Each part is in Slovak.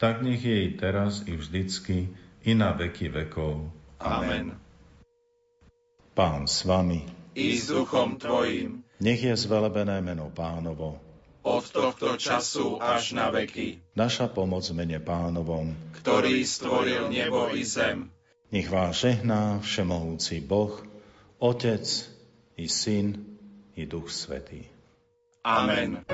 tak nech je i teraz i vždycky, i na veky vekov. Amen. Pán s vami. I s duchom tvojim. Nech je zvelebené meno pánovo. Od tohto času až na veky. Naša pomoc mene pánovom. Ktorý stvoril nebo i zem. Nech vás žehná všemohúci Boh, Otec i Syn i Duch Svetý. Amen.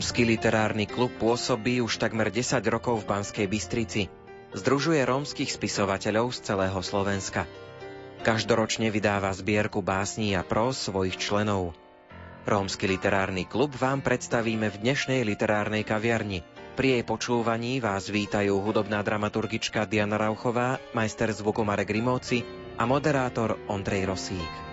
Rómsky literárny klub pôsobí už takmer 10 rokov v Banskej Bystrici. Združuje rómskych spisovateľov z celého Slovenska. Každoročne vydáva zbierku básní a prós svojich členov. Rómsky literárny klub vám predstavíme v dnešnej literárnej kaviarni. Pri jej počúvaní vás vítajú hudobná dramaturgička Diana Rauchová, majster zvuku Marek Rimóci a moderátor Ondrej Rosík.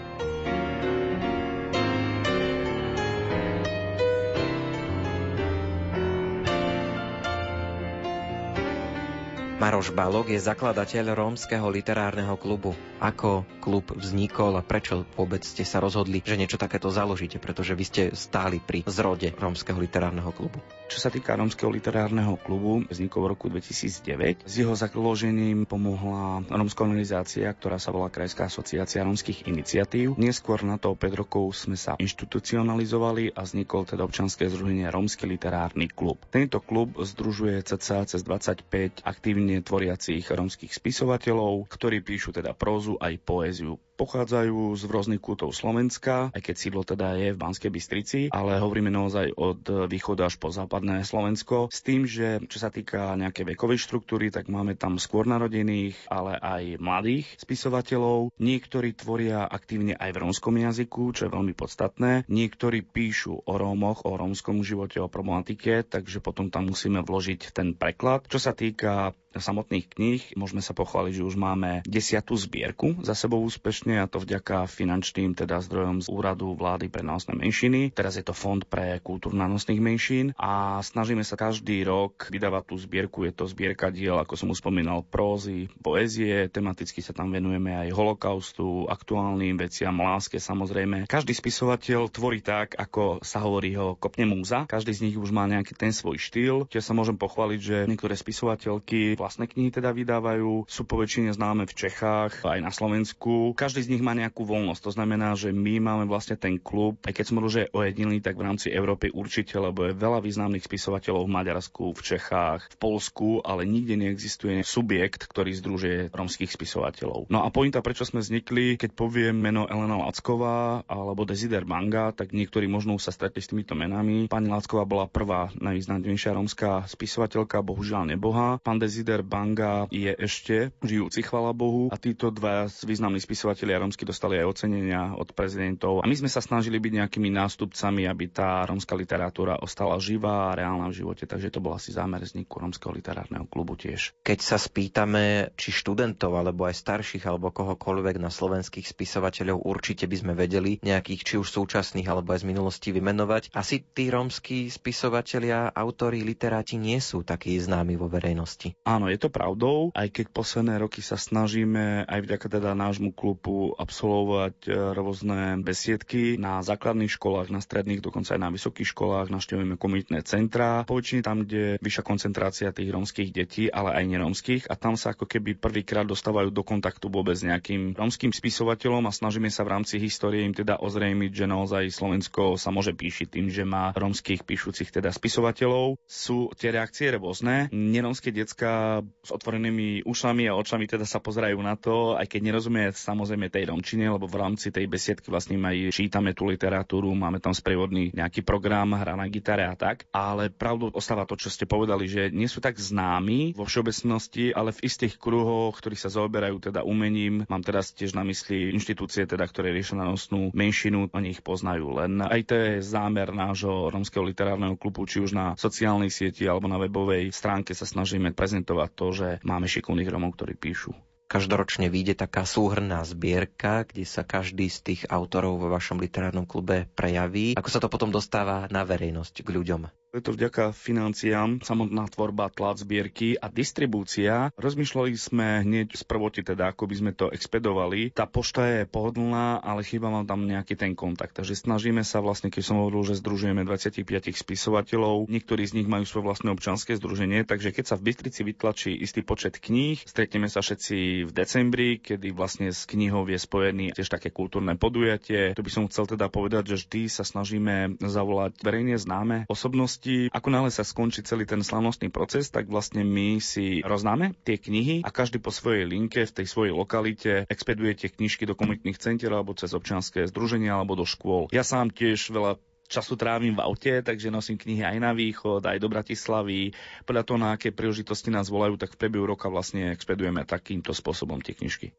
Maroš Balok je zakladateľ Rómskeho literárneho klubu. Ako klub vznikol a prečo vôbec ste sa rozhodli, že niečo takéto založíte, pretože vy ste stáli pri zrode Rómskeho literárneho klubu? Čo sa týka Rómskeho literárneho klubu, vznikol v roku 2009. S jeho zakložením pomohla rómska organizácia, ktorá sa volá Krajská asociácia rómskych iniciatív. Neskôr na to 5 rokov sme sa inštitucionalizovali a vznikol teda občanské združenie Rómsky literárny klub. Tento klub združuje cca cez 25 aktívnych aktívne tvoriacich rómskych spisovateľov, ktorí píšu teda prózu aj poéziu pochádzajú z rôznych kútov Slovenska, aj keď sídlo teda je v Banskej Bystrici, ale hovoríme naozaj od východu až po západné Slovensko, s tým, že čo sa týka nejakej vekovej štruktúry, tak máme tam skôr narodených, ale aj mladých spisovateľov. Niektorí tvoria aktívne aj v rómskom jazyku, čo je veľmi podstatné. Niektorí píšu o Rómoch, o rómskom živote, o problematike, takže potom tam musíme vložiť ten preklad. Čo sa týka samotných kníh. Môžeme sa pochváliť, že už máme desiatú zbierku za sebou úspešne a to vďaka finančným teda zdrojom z úradu vlády pre nánosné menšiny. Teraz je to Fond pre kultúru nánosných menšín a snažíme sa každý rok vydávať tú zbierku. Je to zbierka diel, ako som už spomínal, prózy, poézie. Tematicky sa tam venujeme aj holokaustu, aktuálnym veciam, láske samozrejme. Každý spisovateľ tvorí tak, ako sa hovorí ho kopne múza. Každý z nich už má nejaký ten svoj štýl. Tiež sa môžem pochváliť, že niektoré spisovateľky vlastné knihy teda vydávajú, sú po väčšine známe v Čechách, aj na Slovensku. Každý z nich má nejakú voľnosť, to znamená, že my máme vlastne ten klub, aj keď sme že ojedinili, tak v rámci Európy určite, lebo je veľa významných spisovateľov v Maďarsku, v Čechách, v Polsku, ale nikde neexistuje subjekt, ktorý združuje romských spisovateľov. No a pointa, prečo sme vznikli, keď poviem meno Elena Lacková alebo Desider Manga, tak niektorí možno sa stretli s týmito menami. Pani Lacková bola prvá najvýznamnejšia romská spisovateľka, bohužiaľ neboha. Pán Desider Banga je ešte žijúci, chvala Bohu. A títo dva významní spisovatelia rómsky dostali aj ocenenia od prezidentov. A my sme sa snažili byť nejakými nástupcami, aby tá rómska literatúra ostala živá a reálna v živote. Takže to bol asi zámer vzniku rómskeho literárneho klubu tiež. Keď sa spýtame, či študentov, alebo aj starších, alebo kohokoľvek na slovenských spisovateľov, určite by sme vedeli nejakých, či už súčasných, alebo aj z minulosti vymenovať. Asi tí rómsky spisovatelia, autori, literáti nie sú takí známi vo verejnosti. Áno, je to pravdou, aj keď posledné roky sa snažíme aj vďaka teda nášmu klubu absolvovať e, rôzne besiedky na základných školách, na stredných, dokonca aj na vysokých školách, naštevujeme komunitné centra, poväčšine tam, kde vyššia koncentrácia tých rómskych detí, ale aj nerómskych a tam sa ako keby prvýkrát dostávajú do kontaktu vôbec s nejakým rómskym spisovateľom a snažíme sa v rámci histórie im teda ozrejmiť, že naozaj Slovensko sa môže píšiť tým, že má rómskych píšucich teda spisovateľov. Sú tie reakcie rôzne. Nerómske decka s otvorenými ušami a očami teda sa pozerajú na to, aj keď nerozumie samozrejme najmä tej romčine, lebo v rámci tej besiedky vlastne aj čítame tú literatúru, máme tam sprievodný nejaký program, hra na gitare a tak. Ale pravdou ostáva to, čo ste povedali, že nie sú tak známi vo všeobecnosti, ale v istých kruhoch, ktorí sa zaoberajú teda umením, mám teraz tiež na mysli inštitúcie, teda, ktoré riešia na nosnú menšinu, oni ich poznajú. Len aj to je zámer nášho romského literárneho klubu, či už na sociálnej sieti alebo na webovej stránke sa snažíme prezentovať to, že máme šikovných Romov, ktorí píšu. Každoročne vyjde taká súhrná zbierka, kde sa každý z tých autorov vo vašom literárnom klube prejaví. Ako sa to potom dostáva na verejnosť k ľuďom? Je to vďaka financiám, samotná tvorba, tlát zbierky a distribúcia. Rozmýšľali sme hneď z prvoti, teda ako by sme to expedovali. Tá pošta je pohodlná, ale chýba vám tam nejaký ten kontakt. Takže snažíme sa vlastne, keď som hovoril, že združujeme 25 spisovateľov, niektorí z nich majú svoje vlastné občanské združenie, takže keď sa v Bystrici vytlačí istý počet kníh, stretneme sa všetci v decembri, kedy vlastne s knihou je spojený tiež také kultúrne podujatie. To by som chcel teda povedať, že vždy sa snažíme zavolať verejne známe osobnosti ako náhle sa skončí celý ten slavnostný proces, tak vlastne my si roznáme tie knihy a každý po svojej linke v tej svojej lokalite expeduje tie knižky do komunitných centier alebo cez občianske združenia alebo do škôl. Ja sám tiež veľa času trávim v aute, takže nosím knihy aj na východ, aj do Bratislavy. Podľa toho, na aké príležitosti nás volajú, tak v priebehu roka vlastne expedujeme takýmto spôsobom tie knižky.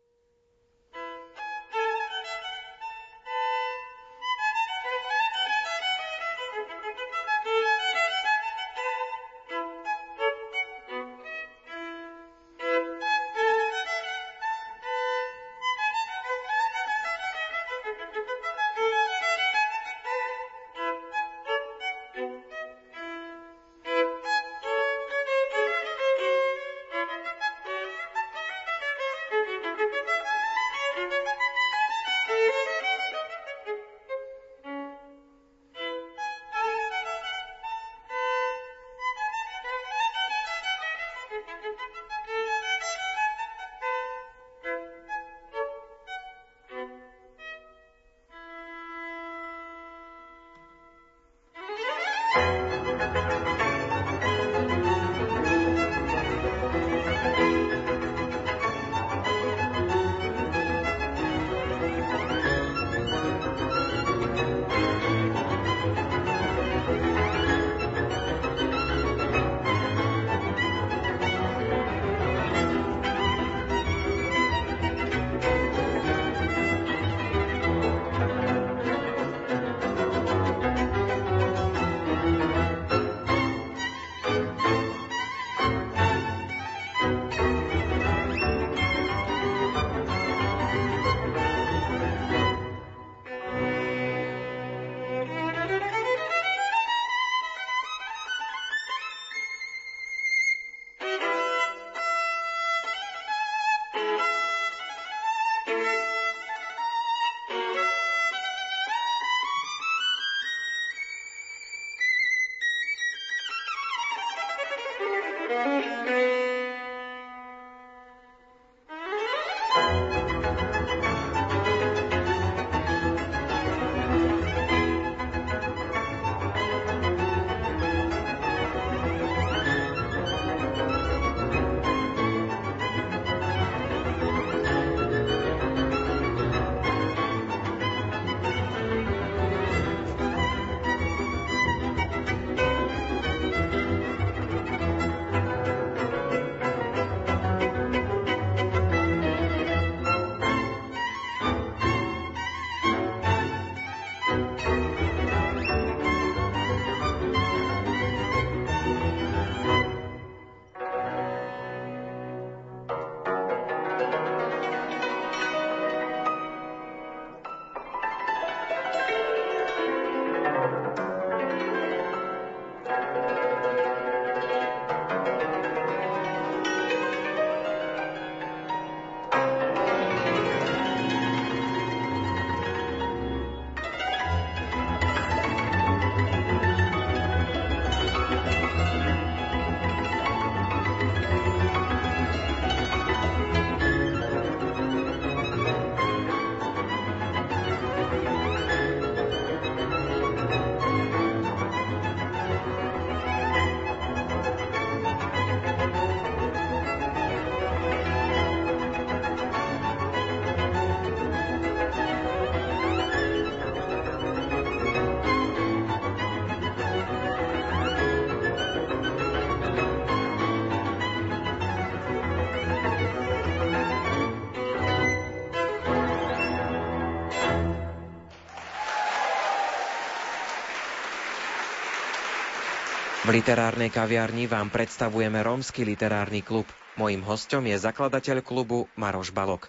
V literárnej kaviarni vám predstavujeme Rómsky literárny klub. Mojím hostom je zakladateľ klubu Maroš Balok.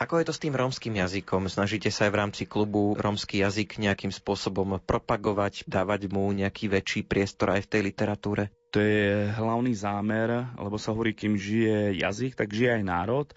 Ako je to s tým rómskym jazykom? Snažíte sa aj v rámci klubu rómsky jazyk nejakým spôsobom propagovať, dávať mu nejaký väčší priestor aj v tej literatúre? To je hlavný zámer, lebo sa hovorí, kým žije jazyk, tak žije aj národ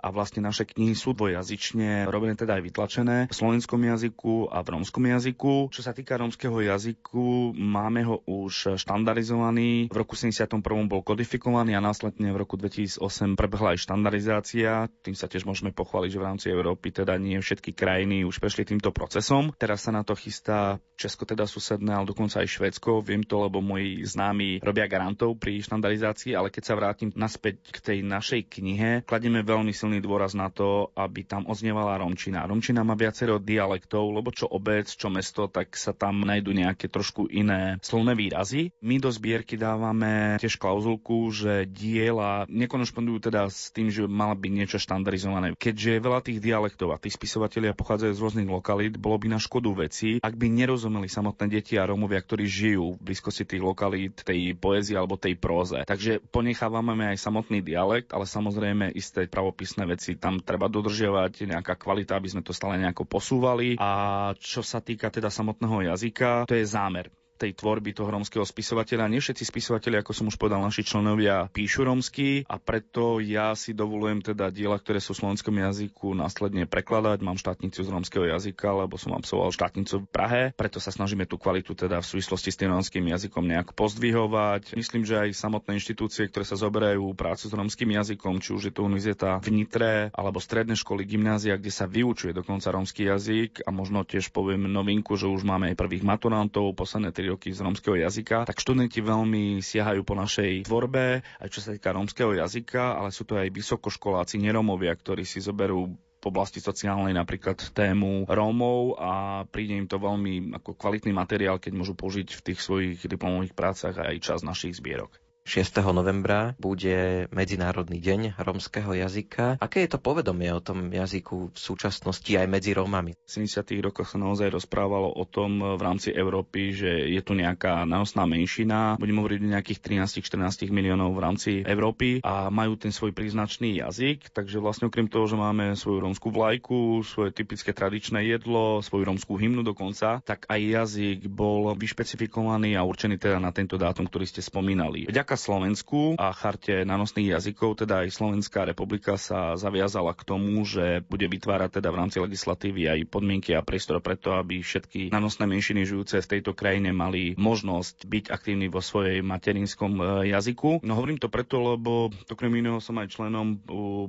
a vlastne naše knihy sú dvojazyčne robené teda aj vytlačené v slovenskom jazyku a v rómskom jazyku. Čo sa týka rómskeho jazyku, máme ho už štandardizovaný. V roku 71. bol kodifikovaný a následne v roku 2008 prebehla aj štandardizácia. Tým sa tiež môžeme pochváliť, že v rámci Európy teda nie všetky krajiny už prešli týmto procesom. Teraz sa na to chystá Česko teda susedné, ale dokonca aj Švedsko. Viem to, lebo moji známi robia garantov pri štandardizácii, ale keď sa vrátim naspäť k tej našej knihe, kladieme veľmi silný silný dôraz na to, aby tam oznievala romčina. Romčina má viacero dialektov, lebo čo obec, čo mesto, tak sa tam nájdú nejaké trošku iné slovné výrazy. My do zbierky dávame tiež klauzulku, že diela nekonešpondujú teda s tým, že mala byť niečo štandardizované. Keďže je veľa tých dialektov a tí spisovatelia pochádzajú z rôznych lokalít, bolo by na škodu veci, ak by nerozumeli samotné deti a Rómovia, ktorí žijú v blízkosti tých lokalít, tej poézie alebo tej próze. Takže ponechávame aj samotný dialekt, ale samozrejme isté pravopisné jasné veci tam treba dodržiavať, nejaká kvalita, aby sme to stále nejako posúvali. A čo sa týka teda samotného jazyka, to je zámer tej tvorby toho rómskeho spisovateľa. Nie všetci spisovateľi, ako som už povedal, naši členovia píšu rómsky a preto ja si dovolujem teda diela, ktoré sú v slovenskom jazyku následne prekladať. Mám štátnicu z rómskeho jazyka, lebo som absolvoval štátnicu v Prahe, preto sa snažíme tú kvalitu teda v súvislosti s tým rómskym jazykom nejak pozdvihovať. Myslím, že aj samotné inštitúcie, ktoré sa zoberajú prácu s rómskym jazykom, či už je to univerzita v Nitre alebo stredné školy, gymnázia, kde sa vyučuje dokonca rómsky jazyk a možno tiež poviem novinku, že už máme aj prvých maturantov, posledné roky z rómskeho jazyka, tak študenti veľmi siahajú po našej tvorbe, aj čo sa týka rómskeho jazyka, ale sú to aj vysokoškoláci neromovia, ktorí si zoberú v oblasti sociálnej napríklad tému Rómov a príde im to veľmi ako kvalitný materiál, keď môžu použiť v tých svojich diplomových prácach aj čas našich zbierok. 6. novembra bude Medzinárodný deň rómskeho jazyka. Aké je to povedomie o tom jazyku v súčasnosti aj medzi Rómami? V 70. rokoch sa naozaj rozprávalo o tom v rámci Európy, že je tu nejaká nánosná menšina, budeme hovoriť o nejakých 13-14 miliónov v rámci Európy a majú ten svoj príznačný jazyk, takže vlastne okrem toho, že máme svoju rómskú vlajku, svoje typické tradičné jedlo, svoju rómskú hymnu dokonca, tak aj jazyk bol vyšpecifikovaný a určený teda na tento dátum, ktorý ste spomínali. Vďaka Slovensku a charte nanosných jazykov, teda aj Slovenská republika sa zaviazala k tomu, že bude vytvárať teda v rámci legislatívy aj podmienky a priestor preto, aby všetky nanosné menšiny žijúce v tejto krajine mali možnosť byť aktívni vo svojej materinskom e, jazyku. No hovorím to preto, lebo okrem iného som aj členom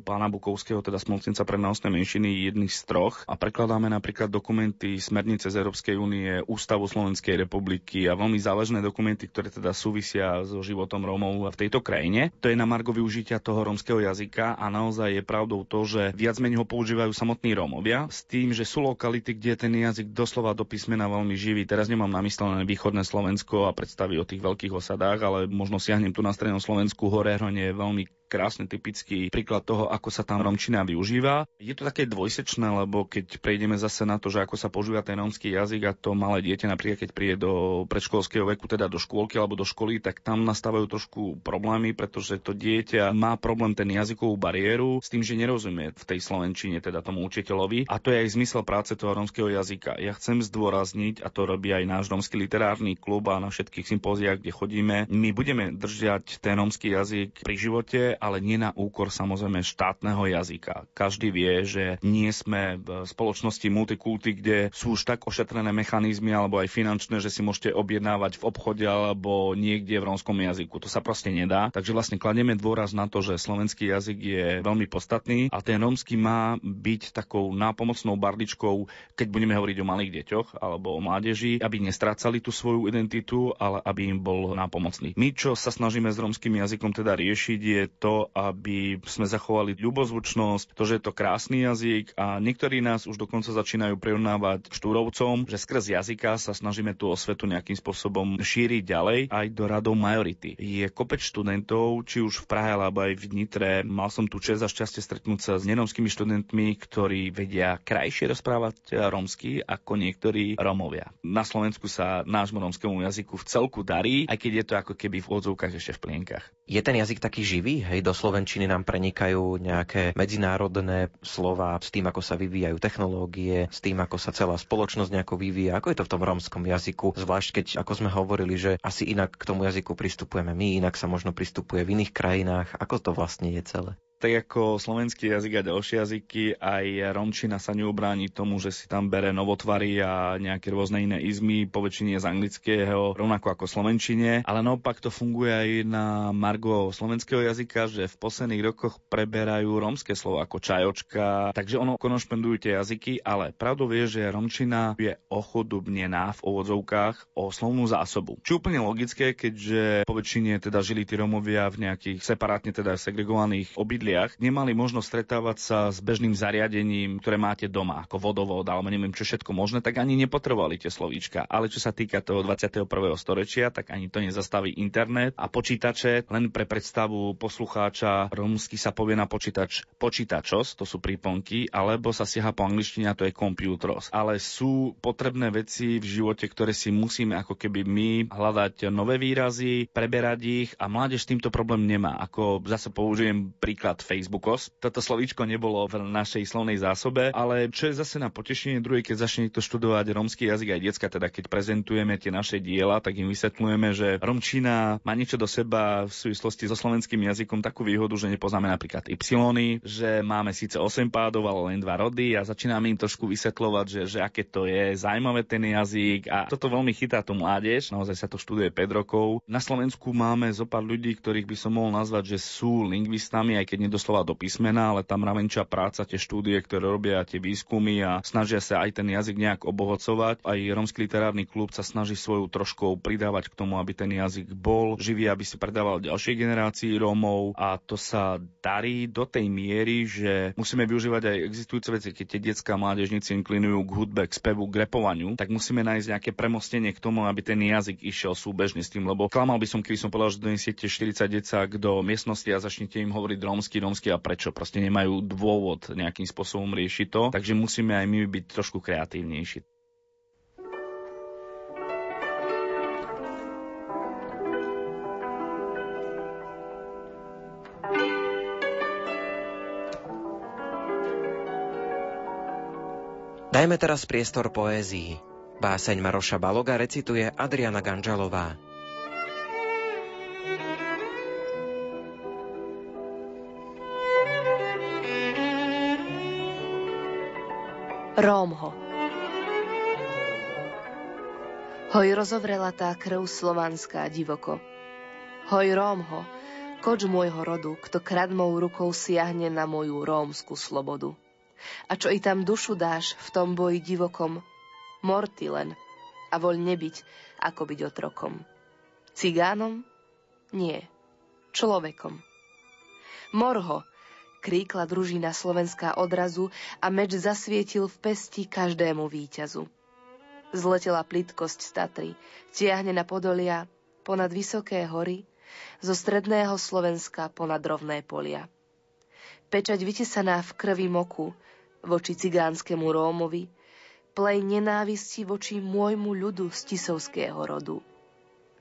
pána Bukovského, teda smolcenca pre nanosné menšiny, jedných z troch a prekladáme napríklad dokumenty smernice z Európskej únie, Ústavu Slovenskej republiky a veľmi závažné dokumenty, ktoré teda súvisia so životom Rómov v tejto krajine. To je na margo využitia toho rómskeho jazyka a naozaj je pravdou to, že viac menej ho používajú samotní Rómovia, s tým, že sú lokality, kde ten jazyk doslova do písmena veľmi živý. Teraz nemám na mysle len východné Slovensko a predstavy o tých veľkých osadách, ale možno siahnem tu na strednom Slovensku. Horehron je veľmi krásny typický príklad toho, ako sa tam romčina využíva. Je to také dvojsečné, lebo keď prejdeme zase na to, že ako sa používa ten romský jazyk a to malé dieťa napríklad keď príde do predškolského veku, teda do škôlky alebo do školy, tak tam nastávajú trošku problémy, pretože to dieťa má problém ten jazykovú bariéru s tým, že nerozumie v tej slovenčine, teda tomu učiteľovi. A to je aj zmysel práce toho romského jazyka. Ja chcem zdôrazniť, a to robí aj náš romský literárny klub a na všetkých sympóziách, kde chodíme, my budeme držať ten romský jazyk pri živote ale nie na úkor samozrejme štátneho jazyka. Každý vie, že nie sme v spoločnosti multikulty, kde sú už tak ošetrené mechanizmy alebo aj finančné, že si môžete objednávať v obchode alebo niekde v rómskom jazyku. To sa proste nedá. Takže vlastne kladieme dôraz na to, že slovenský jazyk je veľmi podstatný a ten rómsky má byť takou nápomocnou barličkou, keď budeme hovoriť o malých deťoch alebo o mládeži, aby nestrácali tú svoju identitu, ale aby im bol nápomocný. My, čo sa snažíme s rómskym jazykom teda riešiť, je to, to, aby sme zachovali ľubozvučnosť, to, že je to krásny jazyk a niektorí nás už dokonca začínajú prirovnávať štúrovcom, že skrz jazyka sa snažíme tú osvetu nejakým spôsobom šíriť ďalej aj do radov majority. Je kopec študentov, či už v Prahe alebo aj v Nitre. Mal som tu čest a šťastie stretnúť sa s nenomskými študentmi, ktorí vedia krajšie rozprávať rómsky ako niektorí Rómovia. Na Slovensku sa nášmu rómskému jazyku v celku darí, aj keď je to ako keby v odzovkách ešte v plienkach. Je ten jazyk taký živý? Hej, do Slovenčiny nám prenikajú nejaké medzinárodné slova s tým, ako sa vyvíjajú technológie, s tým, ako sa celá spoločnosť nejako vyvíja. Ako je to v tom rómskom jazyku? Zvlášť keď, ako sme hovorili, že asi inak k tomu jazyku pristupujeme my, inak sa možno pristupuje v iných krajinách. Ako to vlastne je celé? Tak ako slovenský jazyk a ďalšie jazyky, aj romčina sa neubráni tomu, že si tam bere novotvary a nejaké rôzne iné izmy, po väčšine z anglického, rovnako ako slovenčine. Ale naopak to funguje aj na margo slovenského jazyka, že v posledných rokoch preberajú rómske slovo ako čajočka, takže ono konošpendujú tie jazyky, ale pravdou vie, že romčina je ochodubnená v ovodzovkách o slovnú zásobu. Čo úplne logické, keďže po väčšine teda žili tí Romovia v nejakých separátne teda segregovaných obydliach obydliach nemali možnosť stretávať sa s bežným zariadením, ktoré máte doma, ako vodovod alebo neviem čo všetko možné, tak ani nepotrebovali tie slovíčka. Ale čo sa týka toho 21. storočia, tak ani to nezastaví internet a počítače. Len pre predstavu poslucháča romsky sa povie na počítač počítačos, to sú príponky, alebo sa siaha po angličtine a to je komputros. Ale sú potrebné veci v živote, ktoré si musíme ako keby my hľadať nové výrazy, preberať ich a mládež týmto problém nemá. Ako zase použijem príklad Facebookos. Toto slovíčko nebolo v našej slovnej zásobe, ale čo je zase na potešenie druhej, keď začne niekto študovať romský jazyk aj decka, teda keď prezentujeme tie naše diela, tak im vysvetľujeme, že romčina má niečo do seba v súvislosti so slovenským jazykom takú výhodu, že nepoznáme napríklad y, že máme síce 8 pádov, ale len dva rody a začíname im trošku vysvetľovať, že, že aké to je, zaujímavé ten jazyk a toto veľmi chytá tú mládež, naozaj sa to študuje 5 rokov. Na Slovensku máme zo pár ľudí, ktorých by som mohol nazvať, že sú lingvistami, aj keď doslova do písmena, ale tam mravenčia práca, tie štúdie, ktoré robia, tie výskumy a snažia sa aj ten jazyk nejak obohocovať. Aj Romský literárny klub sa snaží svoju troškou pridávať k tomu, aby ten jazyk bol živý, aby si predával ďalšej generácii Rómov a to sa darí do tej miery, že musíme využívať aj existujúce veci, keď tie detská mládežníci inklinujú k hudbe, k spevu, k repovaniu, tak musíme nájsť nejaké premostenie k tomu, aby ten jazyk išiel súbežne s tým, lebo klamal by som, keby som povedal, že donesiete 40 decák do miestnosti a začnete im hovoriť rómsky, rómsky a prečo. Proste nemajú dôvod nejakým spôsobom riešiť to, takže musíme aj my byť trošku kreatívnejší. Dajme teraz priestor poézii. Báseň Maroša Baloga recituje Adriana Ganžalová. Rómho. Hoj rozovrela tá krv slovanská divoko. Hoj Rómho, koč môjho rodu, kto kradmou rukou siahne na moju rómsku slobodu. A čo i tam dušu dáš v tom boji divokom, morty len a voľ nebyť, ako byť otrokom. Cigánom? Nie, človekom. Morho, kríkla družina slovenská odrazu a meč zasvietil v pesti každému víťazu. Zletela plitkosť z Tatry, tiahne na Podolia, ponad vysoké hory, zo stredného Slovenska ponad rovné polia. Pečať vytesaná v krvi moku, voči cigánskemu Rómovi, plej nenávisti voči môjmu ľudu z tisovského rodu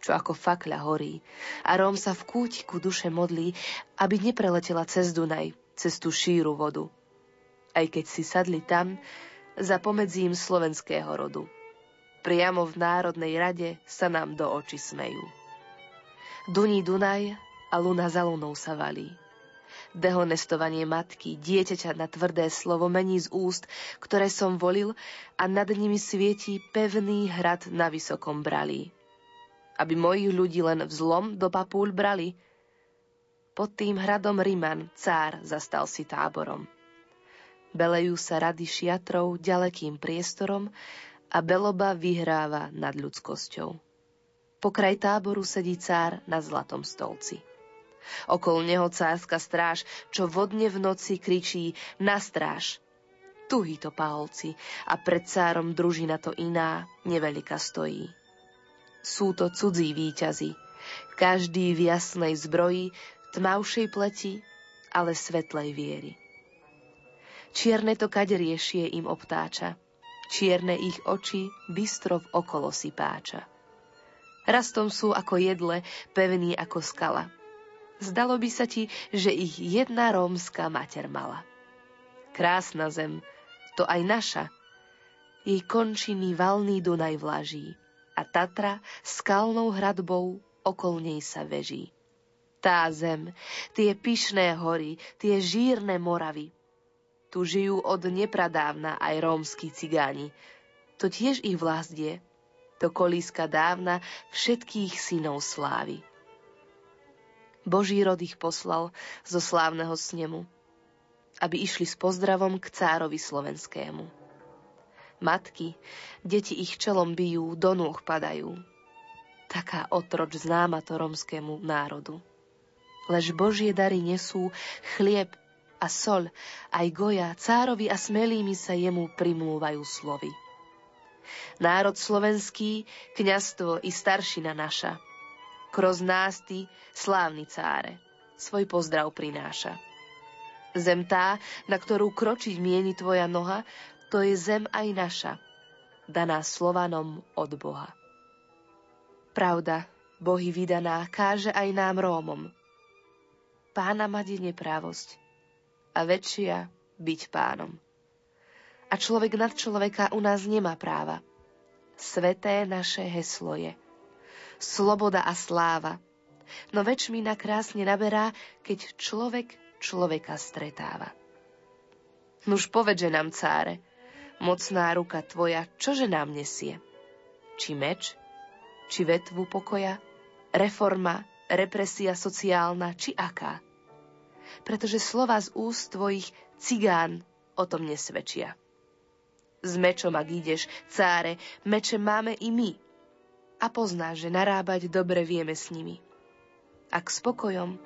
čo ako fakľa horí. A Róm sa v kútiku duše modlí, aby nepreletela cez Dunaj, cez tú šíru vodu. Aj keď si sadli tam, za pomedzím slovenského rodu. Priamo v Národnej rade sa nám do očí smejú. Duní Dunaj a luna za lunou sa valí. Dehonestovanie matky, dieťaťa na tvrdé slovo mení z úst, ktoré som volil a nad nimi svietí pevný hrad na vysokom bralí. Aby mojich ľudí len vzlom do papúľ brali – pod tým hradom Riman cár zastal si táborom. Belejú sa rady šiatrov ďalekým priestorom a Beloba vyhráva nad ľudskosťou. Pokraj táboru sedí cár na zlatom stolci. Okol neho cárska stráž, čo vodne v noci kričí na stráž. Tuhý to pálci a pred cárom družina to iná, neveľká stojí. Sú to cudzí výťazi, každý v jasnej zbroji, tmavšej pleti, ale svetlej viery. Čierne to kade riešie im obtáča, čierne ich oči bystro v okolo si páča. Rastom sú ako jedle, pevný ako skala – Zdalo by sa ti, že ich jedna rómska mater mala. Krásna zem, to aj naša. Jej končiny valný Dunaj vlaží a Tatra skalnou hradbou okol nej sa veží. Tá zem, tie pyšné hory, tie žírne moravy. Tu žijú od nepradávna aj rómsky cigáni. To tiež ich vlast je. To kolíska dávna všetkých synov slávy. Boží rod ich poslal zo slávneho snemu, aby išli s pozdravom k cárovi slovenskému. Matky, deti ich čelom bijú, do nôh padajú. Taká otroč známa to romskému národu. Lež Božie dary nesú chlieb a sol, aj goja, cárovi a smelými sa jemu primlúvajú slovy. Národ slovenský, kňastvo i staršina naša – Kroz nás ty, slávny cáre, svoj pozdrav prináša. Zem tá, na ktorú kročiť mieni tvoja noha, to je zem aj naša, daná Slovanom od Boha. Pravda, Bohy vydaná, káže aj nám Rómom. Pána mať je neprávosť a väčšia byť pánom. A človek nad človeka u nás nemá práva. Sveté naše heslo je – sloboda a sláva. No väčšmina krásne naberá, keď človek človeka stretáva. Nuž povedže nám, cáre, mocná ruka tvoja, čože nám nesie? Či meč? Či vetvu pokoja? Reforma, represia sociálna, či aká? Pretože slova z úst tvojich cigán o tom nesvedčia. S mečom, ak ideš, cáre, meče máme i my, a pozná, že narábať dobre vieme s nimi. Ak spokojom,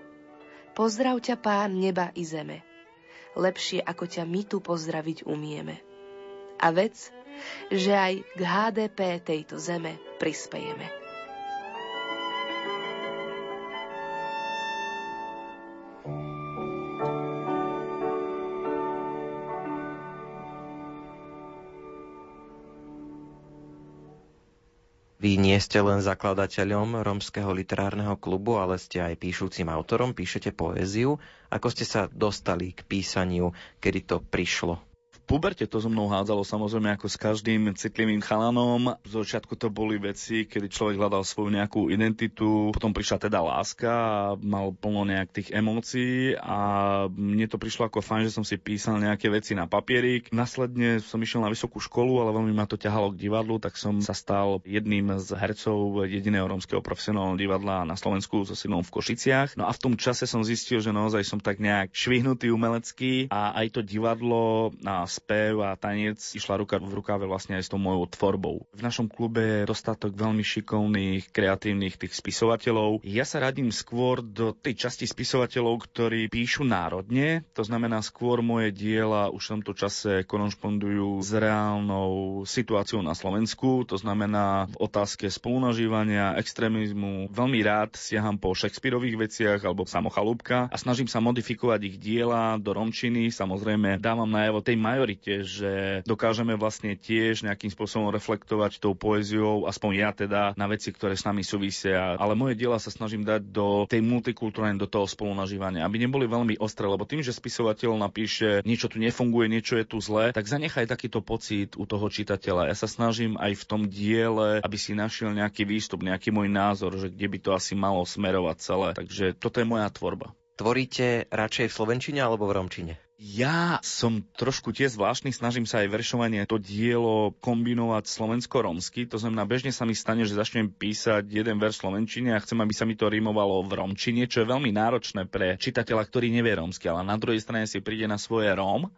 pozdrav ťa pán neba i zeme, lepšie ako ťa my tu pozdraviť umieme. A vec, že aj k HDP tejto zeme prispejeme. Nie ste len zakladateľom Romského literárneho klubu, ale ste aj píšucim autorom, píšete poéziu. Ako ste sa dostali k písaniu, kedy to prišlo? Puberte to so mnou hádzalo samozrejme ako s každým citlivým chalanom. Z začiatku to boli veci, kedy človek hľadal svoju nejakú identitu, potom prišla teda láska a mal plno nejak tých emócií a mne to prišlo ako fajn, že som si písal nejaké veci na papierik. Následne som išiel na vysokú školu, ale veľmi ma to ťahalo k divadlu, tak som sa stal jedným z hercov jediného rómskeho profesionálneho divadla na Slovensku so synom v Košiciach. No a v tom čase som zistil, že naozaj som tak nejak švihnutý umelecký a aj to divadlo a spev a tanec išla ruka v rukáve vlastne aj s tou mojou tvorbou. V našom klube je dostatok veľmi šikovných, kreatívnych tých spisovateľov. Ja sa radím skôr do tej časti spisovateľov, ktorí píšu národne, to znamená skôr moje diela už v tomto čase korešpondujú s reálnou situáciou na Slovensku, to znamená v otázke spolunažívania, extrémizmu. Veľmi rád siaham po Shakespeareových veciach alebo samochalúbka a snažím sa modifikovať ich diela do romčiny. Samozrejme dávam najavo tej major majorite, že dokážeme vlastne tiež nejakým spôsobom reflektovať tou poéziou, aspoň ja teda, na veci, ktoré s nami súvisia. Ale moje diela sa snažím dať do tej multikultúrnej, do toho spolunažívania, aby neboli veľmi ostré, lebo tým, že spisovateľ napíše niečo tu nefunguje, niečo je tu zlé, tak zanechaj takýto pocit u toho čitateľa. Ja sa snažím aj v tom diele, aby si našiel nejaký výstup, nejaký môj názor, že kde by to asi malo smerovať celé. Takže toto je moja tvorba. Tvoríte radšej v slovenčine alebo v romčine? Ja som trošku tiež zvláštny, snažím sa aj veršovanie to dielo kombinovať slovensko-romsky. To znamená, bežne sa mi stane, že začnem písať jeden verš slovenčine a chcem, aby sa mi to rimovalo v romčine, čo je veľmi náročné pre čitateľa, ktorý nevie romsky, ale na druhej strane si príde na svoje rom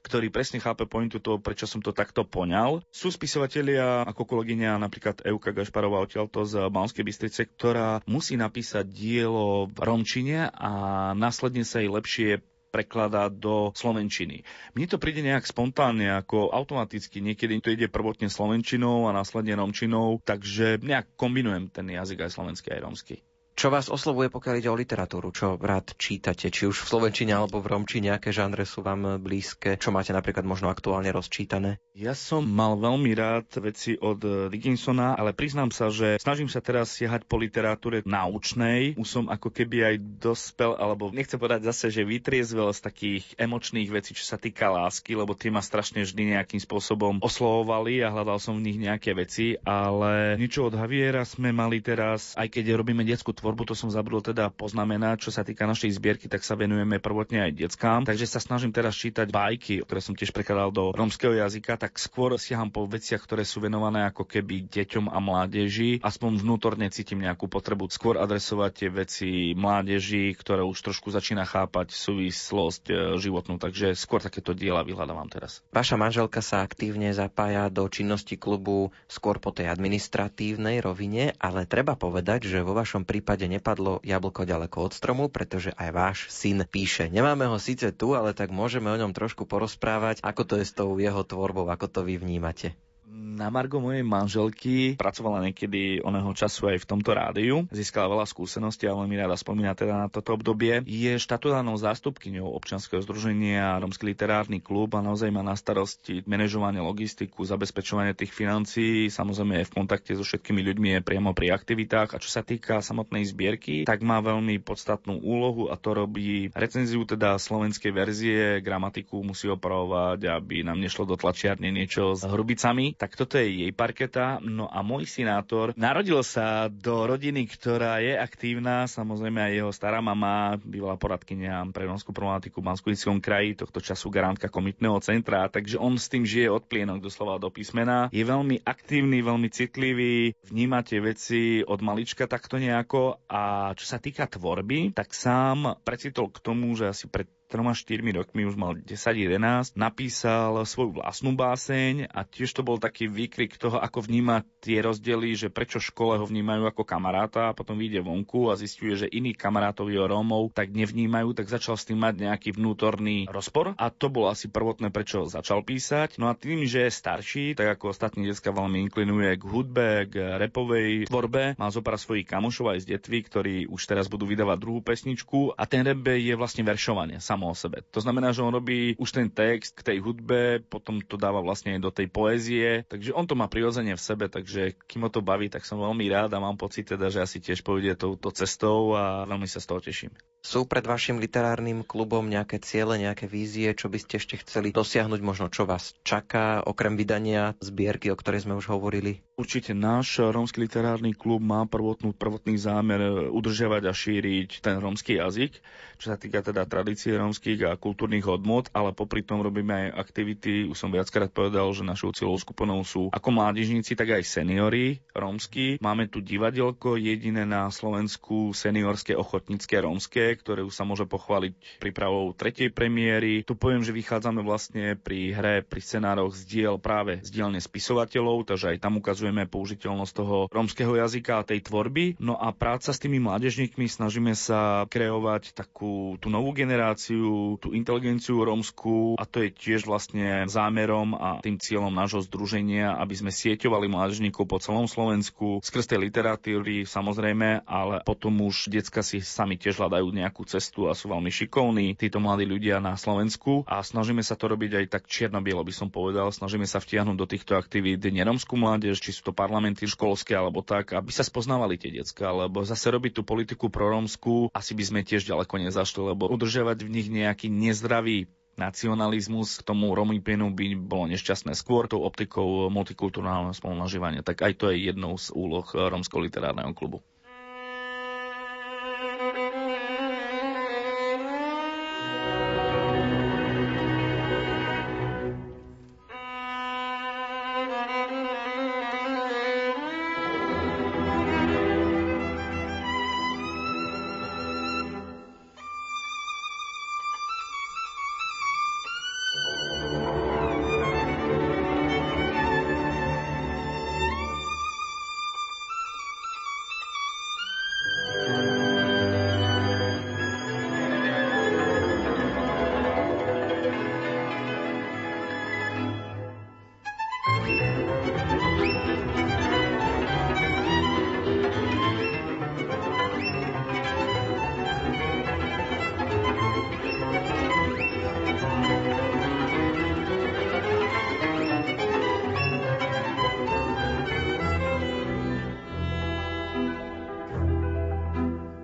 ktorý presne chápe pointu toho, prečo som to takto poňal. Sú spisovatelia ako kolegyňa napríklad Euka Gašparová odtiaľto z Banskej Bystrice, ktorá musí napísať dielo v romčine a následne sa jej lepšie prekladá do slovenčiny. Mne to príde nejak spontánne, ako automaticky. Niekedy to ide prvotne slovenčinou a následne romčinou, takže nejak kombinujem ten jazyk aj slovenský aj romský. Čo vás oslovuje, pokiaľ ide o literatúru? Čo rád čítate? Či už v slovenčine alebo v romčine? Aké žánre sú vám blízke? Čo máte napríklad možno aktuálne rozčítané? Ja som mal veľmi rád veci od Dickinsona, ale priznám sa, že snažím sa teraz siahať po literatúre naučnej. Už som ako keby aj dospel, alebo nechcem povedať zase, že vytriezvel z takých emočných vecí, čo sa týka lásky, lebo tie ma strašne vždy nejakým spôsobom oslovovali a hľadal som v nich nejaké veci, ale niečo od Javiera sme mali teraz, aj keď robíme detskú tvorbu, tvorbu, to som zabudol teda poznamenať, čo sa týka našej zbierky, tak sa venujeme prvotne aj deckám. Takže sa snažím teraz čítať bajky, ktoré som tiež prekladal do romského jazyka, tak skôr siaham po veciach, ktoré sú venované ako keby deťom a mládeži. Aspoň vnútorne cítim nejakú potrebu skôr adresovať tie veci mládeži, ktoré už trošku začína chápať súvislosť e, životnú. Takže skôr takéto diela vyhľadávam teraz. Vaša manželka sa aktívne zapája do činnosti klubu skôr po tej administratívnej rovine, ale treba povedať, že vo vašom prípade prípade nepadlo jablko ďaleko od stromu, pretože aj váš syn píše. Nemáme ho síce tu, ale tak môžeme o ňom trošku porozprávať, ako to je s tou jeho tvorbou, ako to vy vnímate. Na Margo mojej manželky pracovala niekedy oného času aj v tomto rádiu. Získala veľa skúseností a veľmi rada spomína teda na toto obdobie. Je štatutárnou zástupkyňou občianskeho združenia Romský literárny klub a naozaj má na starosti manažovanie logistiku, zabezpečovanie tých financií. Samozrejme je v kontakte so všetkými ľuďmi je priamo pri aktivitách. A čo sa týka samotnej zbierky, tak má veľmi podstatnú úlohu a to robí recenziu teda slovenskej verzie, gramatiku musí opravovať, aby nám nešlo do tlačiarne niečo s hrubicami tak toto je jej parketa. No a môj synátor narodil sa do rodiny, ktorá je aktívna, samozrejme aj jeho stará mama bývala poradkynia pre romskú problematiku v Banskonickom kraji, tohto času garantka komitného centra, takže on s tým žije od plienok doslova do písmena. Je veľmi aktívny, veľmi citlivý, vníma tie veci od malička takto nejako a čo sa týka tvorby, tak sám precitol k tomu, že asi pred 3-4 rokmi, už mal 10-11, napísal svoju vlastnú báseň a tiež to bol taký výkrik toho, ako vníma tie rozdiely, že prečo škole ho vnímajú ako kamaráta a potom vyjde vonku a zistuje, že iní kamarátovi o Rómov tak nevnímajú, tak začal s tým mať nejaký vnútorný rozpor a to bolo asi prvotné, prečo začal písať. No a tým, že je starší, tak ako ostatní detská veľmi inklinuje k hudbe, k repovej tvorbe, má zo pár svojich kamošov aj z detvy, ktorí už teraz budú vydávať druhú pesničku a ten rap je vlastne veršovanie samo o sebe. To znamená, že on robí už ten text k tej hudbe, potom to dáva vlastne do tej poézie, takže on to má prirodzene v sebe, takže kým ho to baví, tak som veľmi rád a mám pocit teda, že asi tiež pôjde touto cestou a veľmi sa z toho teším. Sú pred vašim literárnym klubom nejaké ciele, nejaké vízie, čo by ste ešte chceli dosiahnuť, možno čo vás čaká, okrem vydania zbierky, o ktorej sme už hovorili? Určite náš rómsky literárny klub má prvotnú, prvotný zámer udržiavať a šíriť ten rómsky jazyk, čo sa týka teda tradície rómskych a kultúrnych hodnot, ale popri tom robíme aj aktivity, už som viackrát povedal, že našou cieľou skupinou sú ako mládežníci, tak aj seniori rómsky. Máme tu divadelko jediné na Slovensku seniorské ochotnícke rómske, ktoré už sa môže pochváliť prípravou tretej premiéry. Tu poviem, že vychádzame vlastne pri hre, pri scenároch z diel práve z dielne spisovateľov, takže aj tam ukazujeme použiteľnosť toho rómskeho jazyka a tej tvorby. No a práca s tými mládežníkmi snažíme sa kreovať takú tú novú generáciu, tú inteligenciu rómsku a to je tiež vlastne zámerom a tým cieľom nášho združenia, aby sme sieťovali mládežníkov po celom Slovensku skrz tej literatúry samozrejme, ale potom už decka si sami tiež hľadajú nejakú cestu a sú veľmi šikovní, títo mladí ľudia na Slovensku. A snažíme sa to robiť aj tak čierno-bielo by som povedal, snažíme sa vtiahnuť do týchto aktivít neromskú mládež, či sú to parlamenty školské alebo tak, aby sa spoznávali tie decka, lebo zase robiť tú politiku proromskú asi by sme tiež ďaleko nezašli, lebo udržiavať v nich nejaký nezdravý nacionalizmus k tomu romipenu by bolo nešťastné skôr tou optikou multikulturálneho spolunažívania. Tak aj to je jednou z úloh Romského literárneho klubu.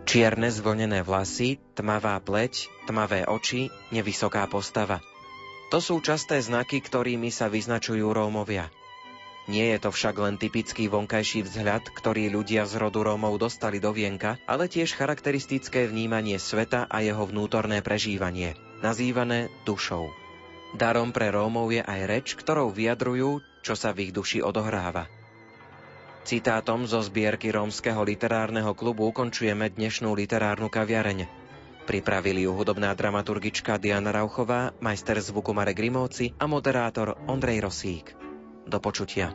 Čierne zvlnené vlasy, tmavá pleť, tmavé oči, nevysoká postava. To sú časté znaky, ktorými sa vyznačujú Rómovia. Nie je to však len typický vonkajší vzhľad, ktorý ľudia z rodu Rómov dostali do vienka, ale tiež charakteristické vnímanie sveta a jeho vnútorné prežívanie, nazývané dušou. Darom pre Rómov je aj reč, ktorou vyjadrujú, čo sa v ich duši odohráva. Citátom zo zbierky rómskeho literárneho klubu ukončujeme dnešnú literárnu kaviareň. Pripravili ju hudobná dramaturgička Diana Rauchová, majster zvuku Marek Grimovci a moderátor Ondrej Rosík. Do počutia.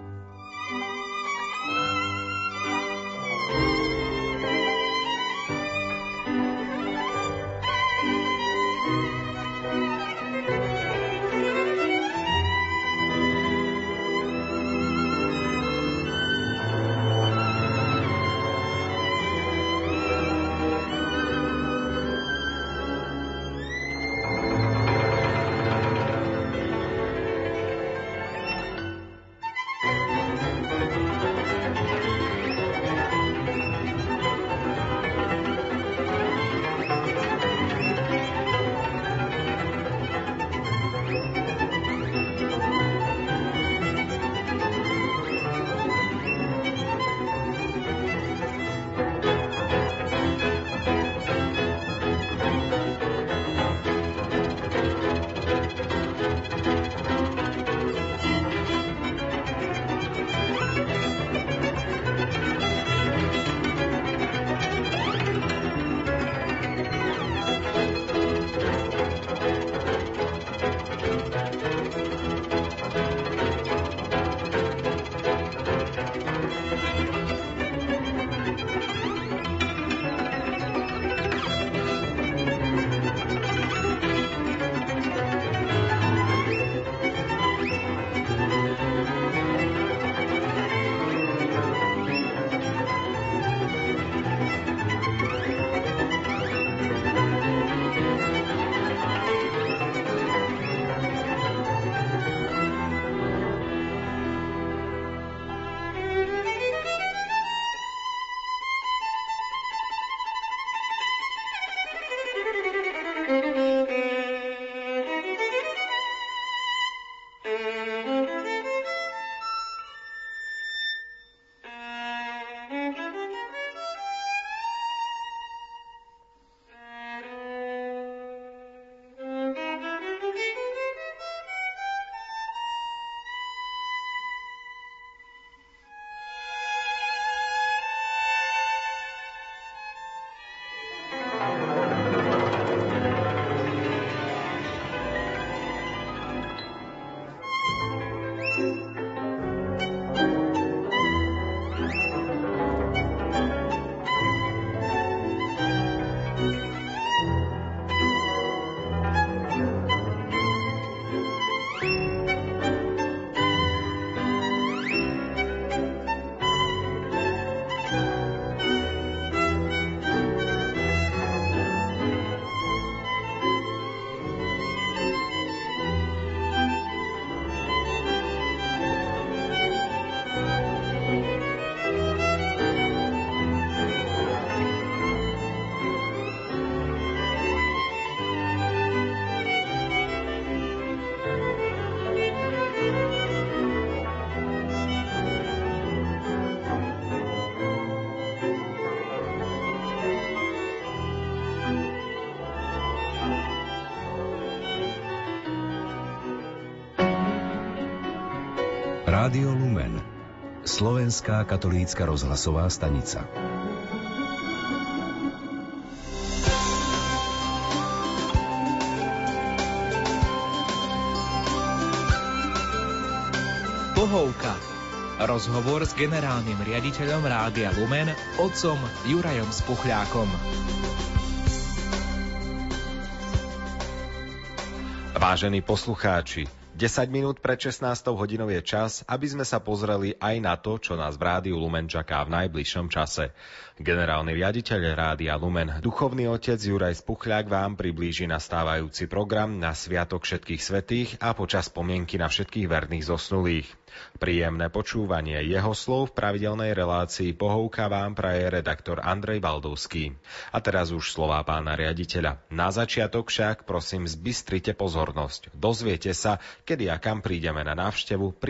Rádio Lumen Slovenská katolícka rozhlasová stanica Pohovka Rozhovor s generálnym riaditeľom Rádia Lumen, otcom Jurajom Spuchľákom. Vážení poslucháči, 10 minút pred 16 hodinou je čas, aby sme sa pozreli aj na to, čo nás v Rádiu Lumen čaká v najbližšom čase. Generálny riaditeľ Rádia Lumen, duchovný otec Juraj Spuchľák vám priblíži nastávajúci program na Sviatok všetkých svetých a počas pomienky na všetkých verných zosnulých. Príjemné počúvanie jeho slov v pravidelnej relácii Pohovka vám praje redaktor Andrej Baldovský. A teraz už slová pána riaditeľa. Na začiatok však prosím zbystrite pozornosť. Dozviete sa, kedy a kam prídeme na návštevu